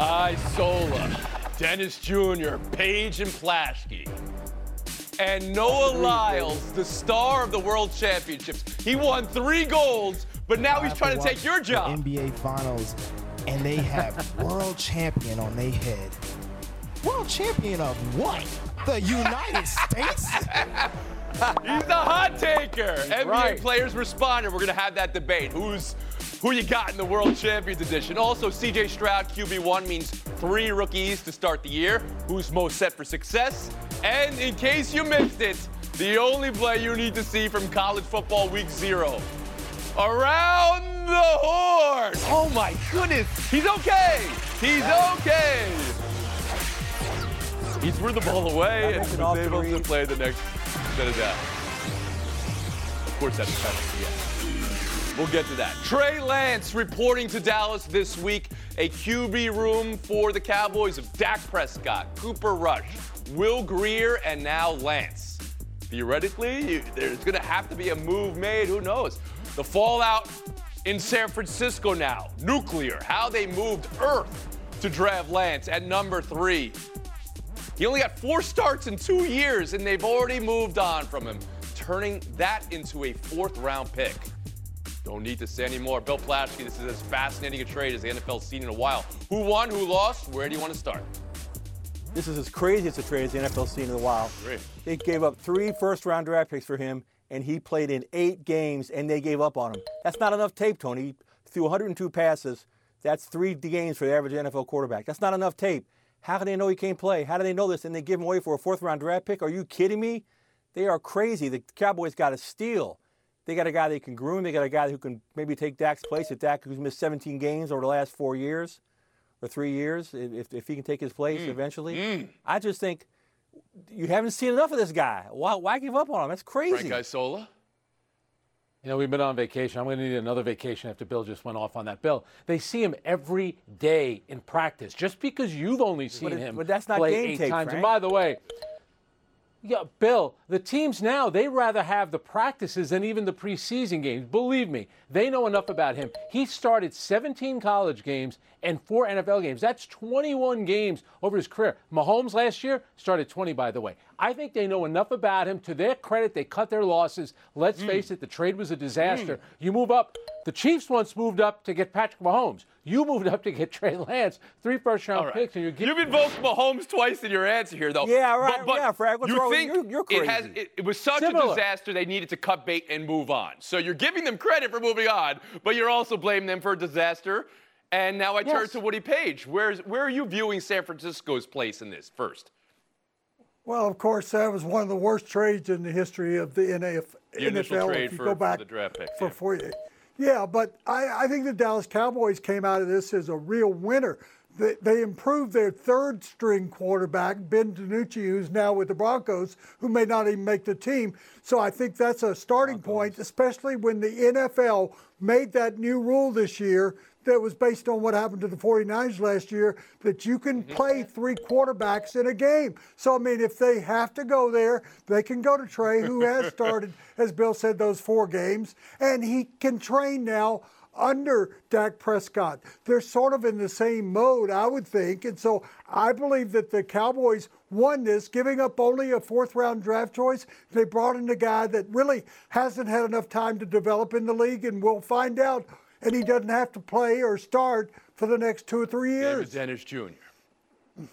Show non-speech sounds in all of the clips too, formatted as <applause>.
Isola, Dennis Jr., Paige, and Plaschke. And Noah Lyles, the star of the World Championships. He won three golds, but now he's trying to take your job. NBA Finals, and they have <laughs> world champion on their head. World champion of what? The United States? <laughs> He's the hot taker. NBA right. players responded. We're going to have that debate. Who's who you got in the World Champions edition? Also, CJ Stroud QB1 means three rookies to start the year. Who's most set for success? And in case you missed it, the only play you need to see from college football week zero. Around the horn. Oh my goodness. He's okay. He's okay. He threw the ball away and was able to play the next set of down. Of course, that's a penalty, yeah. We'll get to that. Trey Lance reporting to Dallas this week. A QB room for the Cowboys of Dak Prescott, Cooper Rush, Will Grier, and now Lance. Theoretically, there's going to have to be a move made. Who knows? The fallout in San Francisco now. Nuclear. How they moved Earth to draft Lance at number three. He only got four starts in two years, and they've already moved on from him, turning that into a fourth round pick. Don't need to say any more. Bill Plaschke, this is as fascinating a trade as the NFL's seen in a while. Who won? Who lost? Where do you want to start? This is as crazy as a trade as the NFL's seen in a while. Great. They gave up three first round draft picks for him, and he played in eight games, and they gave up on him. That's not enough tape, Tony. He threw 102 passes. That's three games for the average NFL quarterback. That's not enough tape. How can they know he can't play? How do they know this? And they give him away for a fourth round draft pick? Are you kidding me? They are crazy. The Cowboys got to steal. They got a guy they can groom. They got a guy who can maybe take Dak's place. If Dak, who's missed 17 games over the last four years or three years, if, if he can take his place mm. eventually. Mm. I just think you haven't seen enough of this guy. Why, why give up on him? That's crazy. Frank Isola? You know, we've been on vacation. I'm going to need another vacation after Bill just went off on that. Bill, they see him every day in practice. Just because you've only seen it- him but that's not play game eight tape, times. Frank. And by the way, yeah, Bill, the teams now, they rather have the practices than even the preseason games. Believe me, they know enough about him. He started 17 college games and four NFL games. That's 21 games over his career. Mahomes last year started 20, by the way. I think they know enough about him. To their credit, they cut their losses. Let's hmm. face it, the trade was a hmm. disaster. You move up. The Chiefs once moved up to get Patrick Mahomes. You moved up to get <laughs> Trey Lance, three first round All right. picks, and you're getting. You've invoked Mahomes twice in your answer here, though. Yeah, right. But, but Yeah, Frank, what's you wrong think you're- you're It, has, crazy. it, it was such a disaster they needed to cut bait and move on. So you're giving them credit for moving on, but you're also blaming them for a disaster. And now I turn to Woody Paige. Where's, where are you viewing San Francisco's place in this first? Well, of course, that was one of the worst trades in the history of the NF, The NFL. trade if you for- go for back the draft pick, for yeah. four years. Yeah, but I, I think the Dallas Cowboys came out of this as a real winner. They, they improved their third string quarterback, Ben DiNucci, who's now with the Broncos, who may not even make the team. So I think that's a starting point, especially when the NFL made that new rule this year that was based on what happened to the 49ers last year that you can mm-hmm. play three quarterbacks in a game. So, I mean, if they have to go there, they can go to Trey, who has <laughs> started, as Bill said, those four games, and he can train now under Dak Prescott. They're sort of in the same mode, I would think. And so I believe that the Cowboys won this, giving up only a fourth round draft choice. They brought in a guy that really hasn't had enough time to develop in the league, and we'll find out. And he doesn't have to play or start for the next two or three years. David years. Dennis Jr.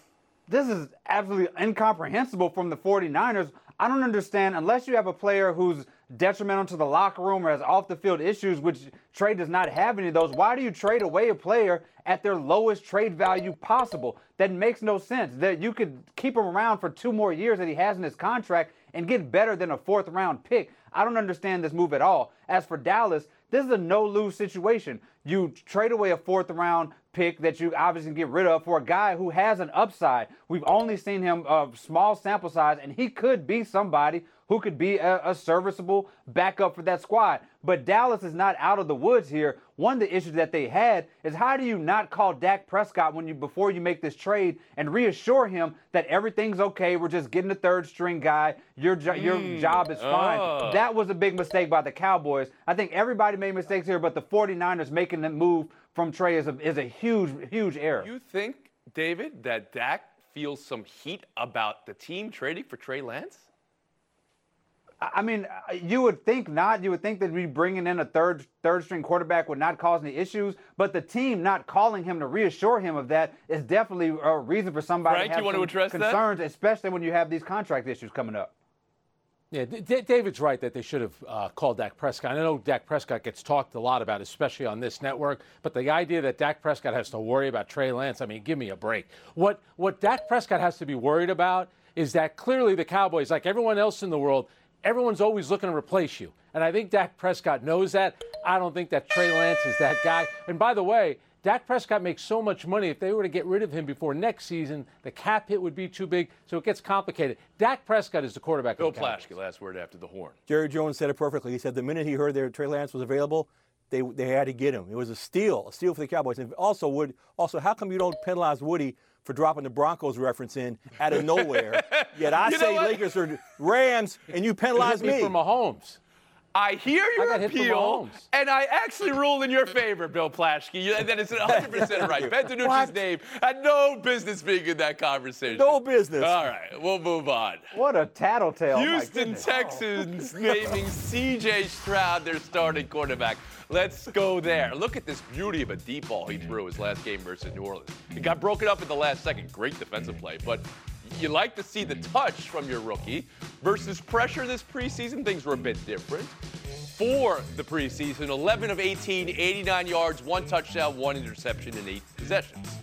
this is absolutely incomprehensible from the 49ers. I don't understand unless you have a player who's detrimental to the locker room or has off the field issues, which trade does not have any of those. Why do you trade away a player at their lowest trade value possible? That makes no sense. That you could keep him around for two more years that he has in his contract and get better than a fourth round pick. I don't understand this move at all. As for Dallas, this is a no lose situation. You trade away a fourth round pick that you obviously get rid of for a guy who has an upside. We've only seen him a small sample size, and he could be somebody who could be a, a serviceable backup for that squad. But Dallas is not out of the woods here. One of the issues that they had is how do you not call Dak Prescott when you before you make this trade and reassure him that everything's okay? We're just getting a third string guy. Your jo- your mm. job is fine. Oh. That was a big mistake by the Cowboys. I think everybody made mistakes here, but the 49ers making the move from Trey is a, is a huge, huge error. You think David, that Dak feels some heat about the team trading for Trey Lance? I mean, uh, you would think not. You would think that we bringing in a third third string quarterback would not cause any issues. But the team not calling him to reassure him of that is definitely a reason for somebody Frank, to have you want to some address that? concerns, especially when you have these contract issues coming up. Yeah, D- D- David's right that they should have uh, called Dak Prescott. I know Dak Prescott gets talked a lot about, especially on this network. But the idea that Dak Prescott has to worry about Trey Lance, I mean, give me a break. What what Dak Prescott has to be worried about is that clearly the Cowboys, like everyone else in the world, everyone's always looking to replace you. And I think Dak Prescott knows that. I don't think that Trey Lance is that guy. And by the way, Dak Prescott makes so much money. If they were to get rid of him before next season, the cap hit would be too big, so it gets complicated. Dak Prescott is the quarterback. Bill of the Cowboys. Plaschke, last word after the horn. Jerry Jones said it perfectly. He said the minute he heard that Trey Lance was available, they they had to get him. It was a steal, a steal for the Cowboys. And also, Wood, also, how come you don't penalize Woody for dropping the Broncos reference in out of nowhere? <laughs> Yet I You say? Lakers are Rams, and you penalize me me. for Mahomes. I hear your got hit for appeal, and I actually rule in your favor, Bill Plaschke. You- That is 100% <laughs> right. Ben DiNucci's What? name had no business being in that conversation. No business. All right, we'll move on. What a tattletale! Houston goodness. Texans naming CJ Stroud their starting quarterback. Let's go there. Look at this beauty of a deep ball he threw his last game versus New Orleans. It got broken up in the last second. Great defensive play, but you like to see the touch from your rookie versus pressure this preseason. Things were a bit different. For the preseason, 11 of 18, 89 yards, one touchdown, one interception in eight possessions.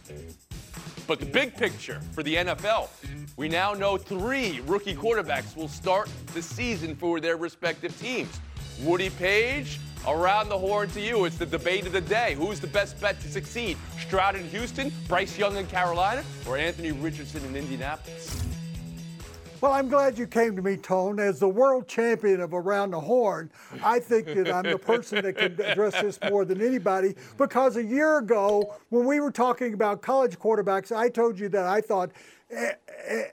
But the big picture for the NFL, we now know three rookie quarterbacks will start the season for their respective teams. Woody Paige, around the horn to you. It's the debate of the day. Who's the best bet to succeed? Stroud in Houston, Bryce Young in Carolina, or Anthony Richardson in Indianapolis? Well, I'm glad you came to me, Tone. As the world champion of Around the Horn, I think that I'm the person that can address this more than anybody because a year ago, when we were talking about college quarterbacks, I told you that I thought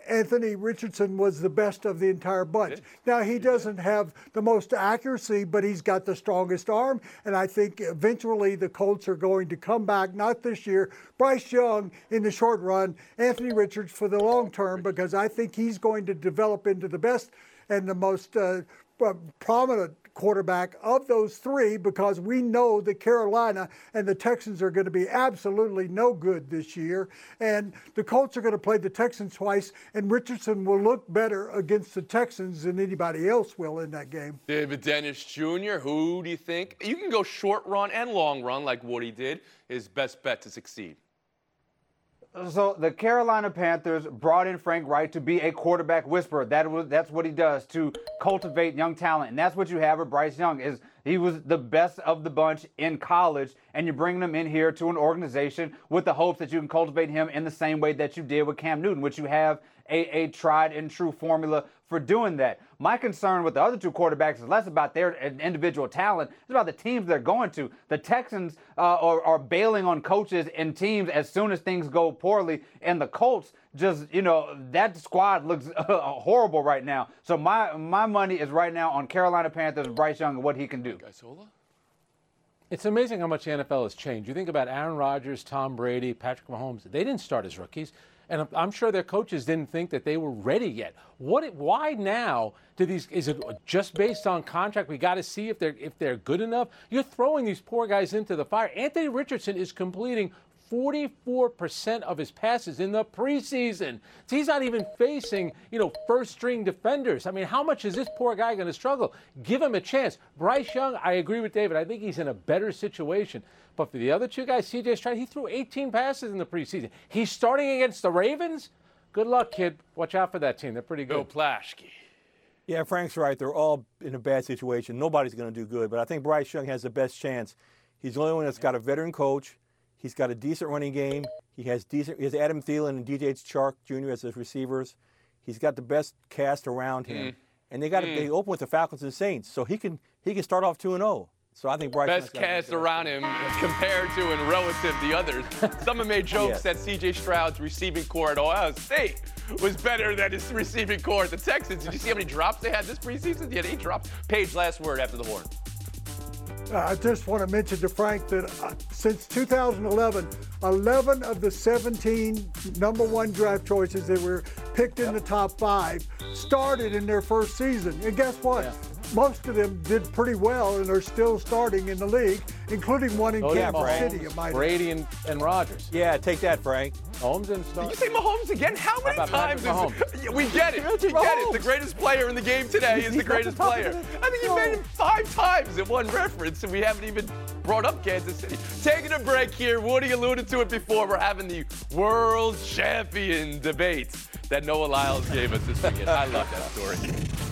Anthony Richardson was the best of the entire bunch. Now, he doesn't have the most accuracy, but he's got the strongest arm, and I think eventually the Colts are going to come back, not this year. Bryce Young in the short run, Anthony Richards for the long term, because I think he's going to develop into the best and the most uh, prominent quarterback of those three because we know that Carolina and the Texans are going to be absolutely no good this year. And the Colts are going to play the Texans twice, and Richardson will look better against the Texans than anybody else will in that game. David Dennis Jr., who do you think? You can go short run and long run like Woody did, his best bet to succeed. So the Carolina Panthers brought in Frank Reich to be a quarterback whisperer. That was that's what he does to cultivate young talent, and that's what you have with Bryce Young. Is he was the best of the bunch in college, and you're bringing him in here to an organization with the hopes that you can cultivate him in the same way that you did with Cam Newton, which you have a, a tried and true formula for doing that. My concern with the other two quarterbacks is less about their individual talent, it's about the teams they're going to. The Texans uh, are, are bailing on coaches and teams as soon as things go poorly, and the Colts just, you know, that squad looks <laughs> horrible right now. So my my money is right now on Carolina Panthers, Bryce Young, and what he can do. It's amazing how much the NFL has changed. You think about Aaron Rodgers, Tom Brady, Patrick Mahomes. They didn't start as rookies, and I'm- sure their coaches didn't think that they were ready yet. What? Why now? Do these? Is it just based on contract? We got to see if they're if they're good enough. You're throwing these poor guys into the fire. Anthony Richardson is completing 44% of his passes in the preseason. So he's not even facing, you know, first string defenders. I mean, how much is this poor guy going to struggle? Give him a chance. Bryce Young, I agree with David. I think he's in a better situation. But for the other two guys, CJ Stroud, he threw 18 passes in the preseason. He's starting against the Ravens. Good luck, kid. Watch out for that team. They're pretty Bill good. Plaschke. Yeah, Frank's right. They're all in a bad situation. Nobody's going to do good. But I think Bryce Young has the best chance. He's the only one that's got a veteran coach. He's got a decent running game. He has decent. He has Adam Thielen and DJ Chark Jr. as his receivers. He's got the best cast around him. Mm. And they got they mm. open with the Falcons and Saints, so he can he can start off two and zero. So I think Bryce Best cast around him compared to and relative to the others. <laughs> Some have made jokes Yes. that CJ Stroud's receiving core at Ohio State was better than his receiving core at the Texans. Did you see how many drops they had this preseason? They had eight drops. Paige, last word after the horn. I just want to mention to Frank that uh, since 2011, 11 of the 17 number one draft choices that were picked in the top five started in their first season. And guess what? Yeah. Most of them did pretty well and are still starting in the league, including one in Oh, Kansas Mahomes, City. I might add. Brady and, and Rodgers. Yeah, take that, Frank. Holmes and Did Stone. you say Mahomes again? How many about times? Is, we get it. We get it. The greatest player in the game today is <laughs> the greatest player. I think you made him five times in one reference, and we haven't even brought up Kansas City. Taking a break here. Woody alluded to it before. We're having the world champion debates that Noah Lyles gave us this weekend. I love that story. <laughs>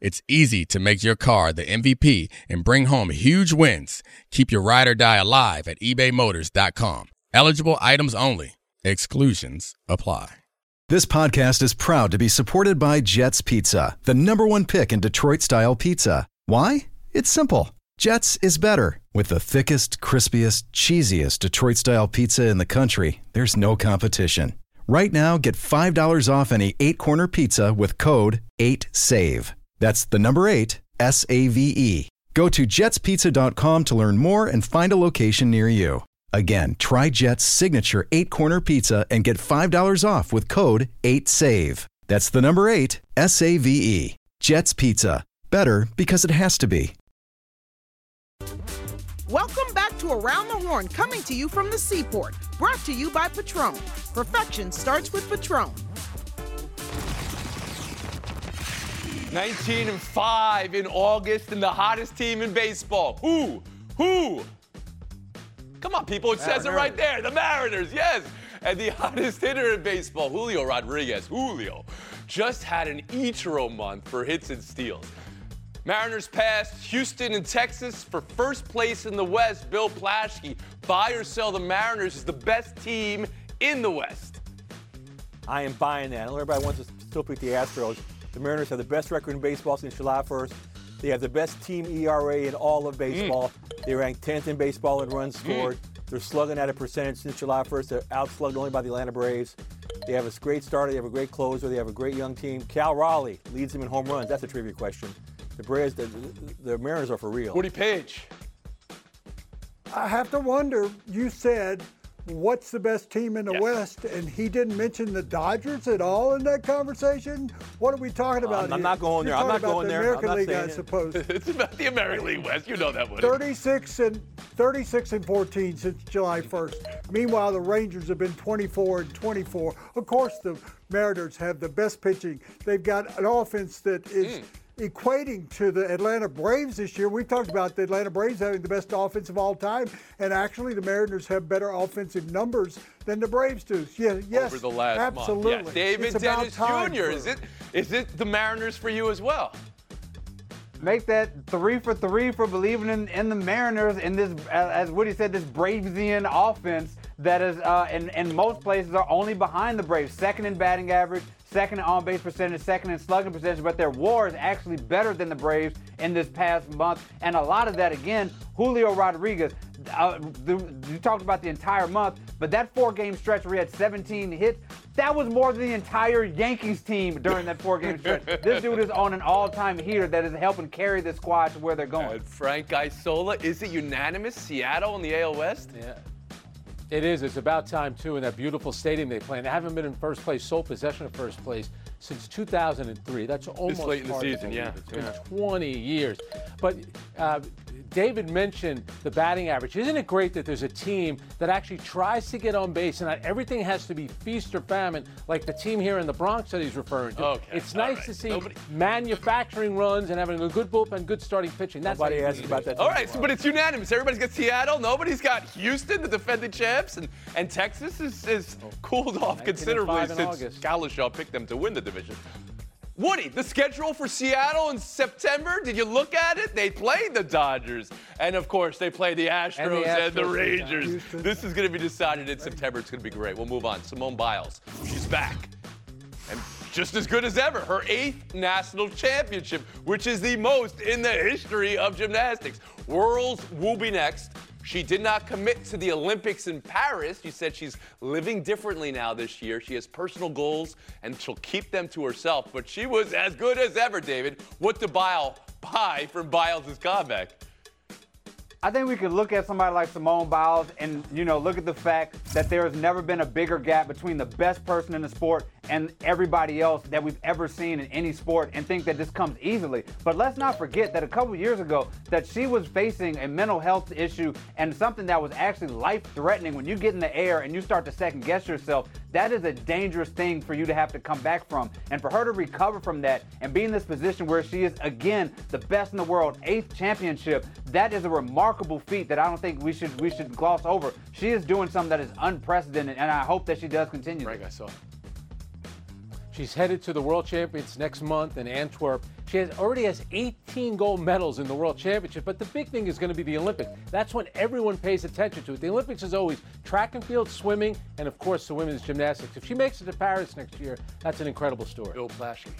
it's easy to make your car the MVP and bring home huge wins. Keep your ride or die alive at ebaymotors.com. Eligible items only. Exclusions apply. This podcast is proud to be supported by Jets Pizza, the number one pick in Detroit style pizza. Why? It's simple. Jets is better. With the thickest, crispiest, cheesiest Detroit style pizza in the country, there's no competition. Right now, get $5 off any eight corner pizza with code 8SAVE. That's the number eight, S A V E. Go to jetspizza.com to learn more and find a location near you. Again, try Jet's signature eight corner pizza and get $5 off with code 8SAVE. That's the number eight, S A V E. Jet's Pizza. Better because it has to be. Welcome back to Around the Horn, coming to you from the seaport. Brought to you by Patron. Perfection starts with Patron. 19 and 5 in August and the hottest team in baseball. Who? Who? Come on, people. It says it right there. The Mariners, yes. And the <laughs> hottest hitter in baseball, Julio Rodriguez. Julio just had an Ichiro month for hits and steals. Mariners passed Houston and Texas for first place in the West. Bill Plaschke, buy or sell the Mariners is the best team in the West. I am buying that. Everybody wants to still pick the Astros. The Mariners have the best record in baseball since July 1st. They have the best team ERA in all of baseball. Mm. They rank 10th in baseball in runs mm. scored. They're slugging at a percentage since July 1st. They're outslugged only by the Atlanta Braves. They have a great starter. They have a great closer. They have a great young team. Cal Raleigh leads them in home runs. That's a trivia question. The Braves, the, the Mariners are for real. Woody Paige. I have to wonder, you said, what's the best team in the Yes. West? And he didn't mention the Dodgers at all in that conversation? What are we talking um, about? I'm- I'm not going You're there. I'm not going the there. I'm American not League, saying I suppose. <laughs> It's about the American League West. You know that, one. 36 and 36 and 14 since July 1st. Meanwhile, the Rangers have been 24 and 24. Of course, the Mariners have the best pitching. They've got an offense that is hmm. Equating to the Atlanta Braves this year. We talked about the Atlanta Braves having the best offense of all time, and actually, the Mariners have better offensive numbers than the Braves do. Yeah, yes, over the last absolutely. month. Yes. David It's about Dennis time Jr. for- Is it is it the Mariners for you as well? Make that three for three for believing in, in the Mariners in this, as Woody said, this Bravesian offense that is, uh, in, in most places, are only behind the Braves. Second in batting average, second in on base percentage, second in slugging percentage, but their war is actually better than the Braves in this past month. And a lot of that, again, Julio Rodriguez. Uh, the, you talked about the entire month, but that four game stretch where he had 17 hits, that was more than the entire Yankees team during that four game stretch. <laughs> this dude is on an all time heater that is helping carry the squad to where they're going. And Frank Isola, is it unanimous? Seattle in the AL West? Yeah. It is. It's about time, too, in that beautiful stadium they play. And they haven't been in first place, sole possession of first place, since 2003. That's almost late in the season, yeah. It's been Yeah. 20 years. But uh, David mentioned the batting average. Isn't it great that there's a team that actually tries to get on base and not everything has to be feast or famine like the team here in the Bronx that he's referring to? Okay, It's nice right. to see Nobody- manufacturing runs and having a good bullpen, good starting pitching. That's Nobody how you asked about that. All right, so, but it's unanimous. Everybody's got Seattle. Nobody's got Houston, the defending champs, and, and Texas is, is cooled off considerably since August. Galashaw picked them to win the division. Woody, the schedule for Seattle in September, did you look at it? They play the Dodgers. And of course, they play the Astros and the, Astros, yeah. Rangers. Houston. This is going to be decided in September. It's going to be great. We'll move on. Simone Biles, she's back. And just as good as ever, her eighth national championship, which is the most in the history of gymnastics. Worlds will be next. She did not commit to the Olympics in Paris. She said she's living differently now this year. She has personal goals and she'll keep them to herself. But she was as good as ever, David. What to Bile buy from Biles' comeback? I think we could look at somebody like Simone Biles and, you know, look at the fact that there has never been a bigger gap between the best person in the sport and everybody else that we've ever seen in any sport and think that this comes easily. But let's not forget that a couple years ago that she was facing a mental health issue and something that was actually life-threatening. When you get in the air and you start to second guess yourself, that is a dangerous thing for you to have to come back from. And for her to recover from that and be in this position where she is again the best in the world, eighth championship, that is a remarkable feat that I don't think we should we should gloss over. She is doing something that is unprecedented, and I hope that she does continue. Frank, I saw. She's headed to the World Champions next month in Antwerp. She has, already has 18 gold medals in the World Championship, but the big thing is going to be the Olympics. That's when everyone pays attention to it. The Olympics is always track and field, swimming, and of course the women's gymnastics. If she makes it to Paris next year, that's an incredible story. Bill Plaschke.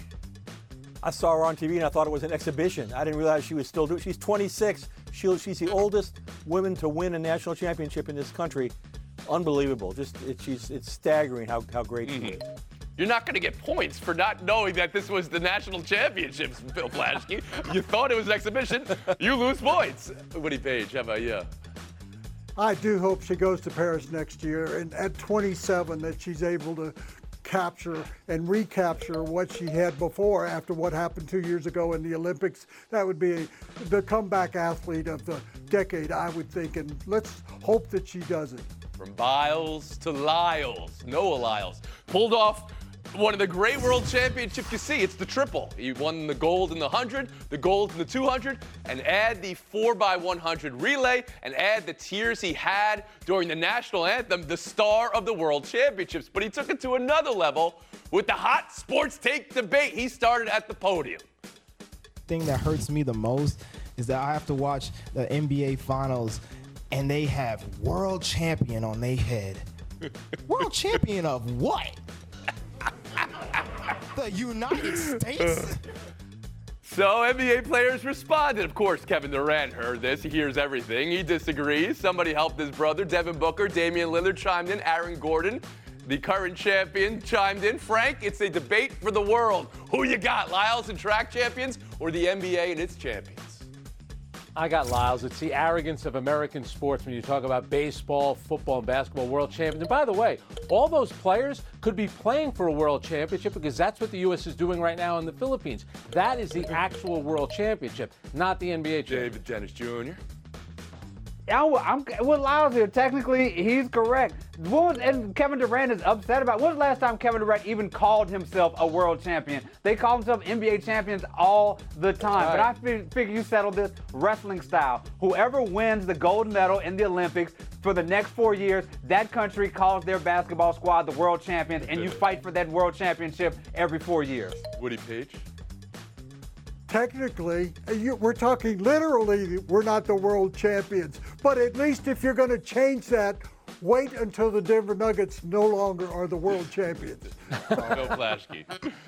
I saw her on TV and I thought it was an exhibition. I didn't realize she was still doing. She's 26. She, she's the oldest woman to win a national championship in this country. Unbelievable. Just it, she's it's staggering how, how great she mm-hmm. is. You're not going to get points for not knowing that this was the national championships, Bill Plaschke. you thought it was an exhibition. You lose points. Woody Paige, how about you? I do hope she goes to Paris next year, and at 27, that she's able to capture and recapture what she had before after what happened two years ago in the Olympics. That would be the comeback athlete of the decade, I would think, and let's hope that she does it. From Biles to Lyles, Noah Lyles, pulled off one of the great world championships you see. It's the triple. He won the gold in the 100, the gold in the 200, and add the 4x100 relay, and add the tears he had during the national anthem, the star of the world championships. But he took it to another level with the hot sports take debate he started at the podium. thing that hurts me the most is that I have to watch the NBA finals and they have world champion on their head. <laughs> world champion of what? The United <laughs> States? So NBA players responded. Of course, Kevin Durant heard this. He hears everything. He disagrees. Somebody helped his brother, Devin Booker. Damian Lillard chimed in. Aaron Gordon, the current champion, chimed in. Frank, it's a debate for the world. Who you got, Lyles and track champions or the NBA and its champions? I got Lyles. It's the arrogance of American sports when you talk about baseball, football, and basketball world champions. And by the way, all those players could be playing for a world championship because that's what the U.S. is doing right now in the Philippines. That is the actual world championship, not the NBA championship. David Dennis Jr. Yeah, I'm, I'm with Lyles here. Technically, he's correct. What was, and Kevin Durant is upset about. When was the last time Kevin Durant even called himself a world champion? They call themselves NBA champions all the time. But I fi- figure you settle this wrestling style. Whoever wins the gold medal in the Olympics for the next four years, that country calls their basketball squad the world champions, and you fight for that world championship every four years. Woody Paige. Technically, you, we're talking literally, we're not the world champions. But at least if you're going to change that, wait until the Denver Nuggets no longer are the world champions. Bill Plaschke. <laughs>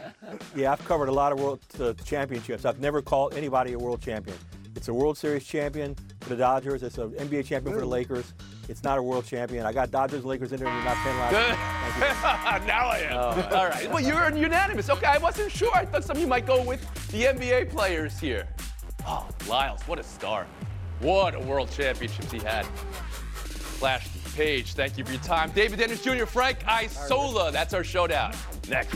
Yeah, I've covered a lot of world uh, championships. I've never called anybody a world champion. It's a World Series champion for the Dodgers. It's an NBA champion for the Lakers. It's not a world champion. I got Dodgers and Lakers in there, and you're not paying last <laughs> year. Now I am. All right. Well, you're unanimous. Okay, I wasn't sure. I thought some of you might go with the NBA players here. Oh, Lyles, what a star. What a world championships he had. Flash Paige, thank you for your time. David Dennis Jr., Frank Isola. That's our showdown. Next.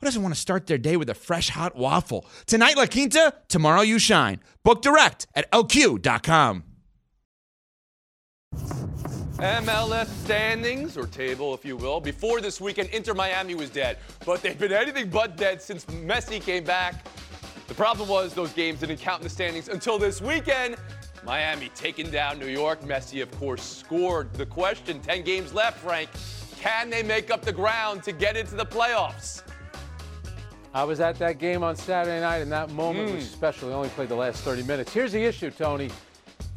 who doesn't want to start their day with a fresh hot waffle? Tonight, La Quinta, tomorrow, you shine. Book direct at lq.com. MLS standings, or table, if you will. Before this weekend, Inter Miami was dead, but they've been anything but dead since Messi came back. The problem was those games didn't count in the standings until this weekend. Miami taking down New York. Messi, of course, scored. The question 10 games left, Frank. Can they make up the ground to get into the playoffs? I was at that game on Saturday night, and that moment was hmm. special. He only played the last 30 minutes. Here's the issue, Tony.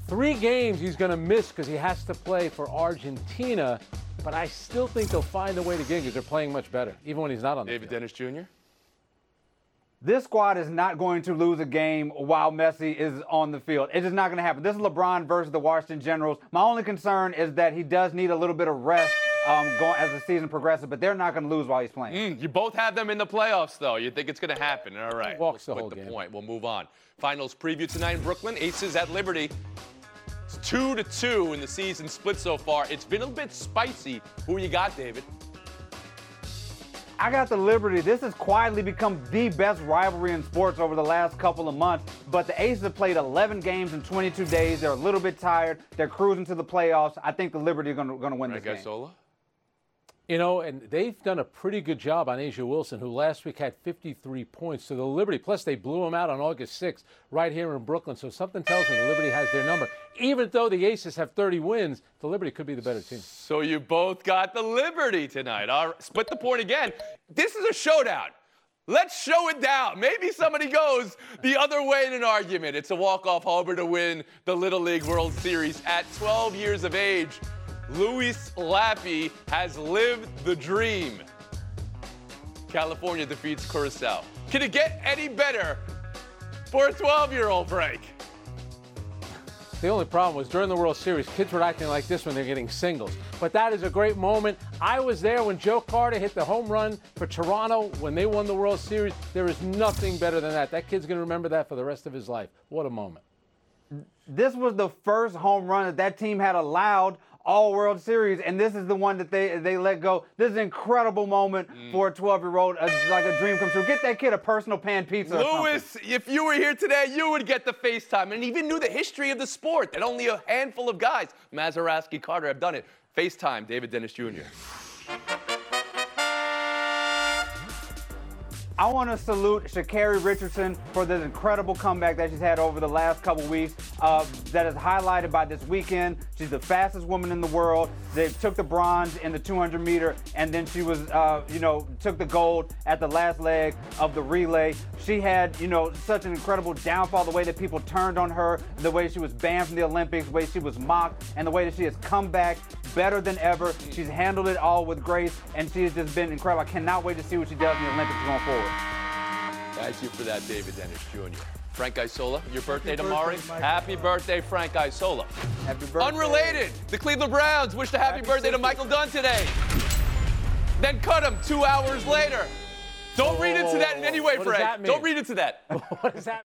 Three games he's going to miss because he has to play for Argentina, but I still think they'll find a way to get in because they're playing much better, even when he's not on the David field. Dennis Jr.? This squad is not going to lose a game while Messi is on the field. It's just not going to happen. This is LeBron versus the Washington Generals. My only concern is that he does need a little bit of rest um, going as the season progresses, but they're not going to lose while he's playing. Mm, you both have them in the playoffs, though. You think it's going to happen. All right. Walks we'll the split whole the game. point. We'll move on. Finals preview tonight in Brooklyn. Aces at Liberty. It's two to two in the season split so far. It's been a bit spicy. Who you got, David? I got the Liberty. This has quietly become the best rivalry in sports over the last couple of months. But the Aces have played 11 games in 22 days. They're a little bit tired. They're cruising to the playoffs. I think the Liberty are going to win Frank this game. Isola? You know, and they've done a pretty good job on A'ja Wilson, who last week had 53 points to the Liberty. Plus, they blew him out on August 6th right here in Brooklyn. So something tells me the Liberty has their number. Even though the Aces have 30 wins, the Liberty could be the better team. So you both got the Liberty tonight. All right, split the point again. This is a showdown. Let's show it down. Maybe somebody goes the other way in an argument. It's a walk-off homer to win the Little League World Series at 12 years of age. Luis Lappe has lived the dream. California defeats Curacao. Can it get any better for a 12-year-old, break? The only problem was during the World Series, kids were acting like this when they're getting singles. But that is a great moment. I was there when Joe Carter hit the home run for Toronto when they won the World Series. There is nothing better than that. That kid's going to remember that for the rest of his life. What a moment. This was the first home run that that team had allowed all World Series, and this is the one that they they let go. This is an incredible moment mm. for a 12 year old, uh, like a dream come true. Get that kid a personal pan pizza. Lewis, if you were here today, you would get the FaceTime and even knew the history of the sport that only a handful of guys, Mazeroski, Carter, have done it. FaceTime, David Dennis Jr. I want to salute Sha'Carri Richardson for this incredible comeback that she's had over the last couple weeks. Uh, that is highlighted by this weekend. She's the fastest woman in the world. They took the bronze in the 200 meter, and then she was, uh, you know, took the gold at the last leg of the relay. She had, you know, such an incredible downfall. The way that people turned on her, the way she was banned from the Olympics, the way she was mocked, and the way that she has come back better than ever. She's handled it all with grace, and she has just been incredible. I cannot wait to see what she does in the Olympics going forward. Thank you for that, David Dennis Jr. Frank Isola, your birthday tomorrow. birthday, Mike. happy birthday, Frank Isola. Happy birthday. Unrelated, the Cleveland Browns wish a happy, Happy birthday to Michael Dunn today. Then cut him two hours later. Don't read into that in any way, What does Frank. that mean? Don't read into that. <laughs> What does that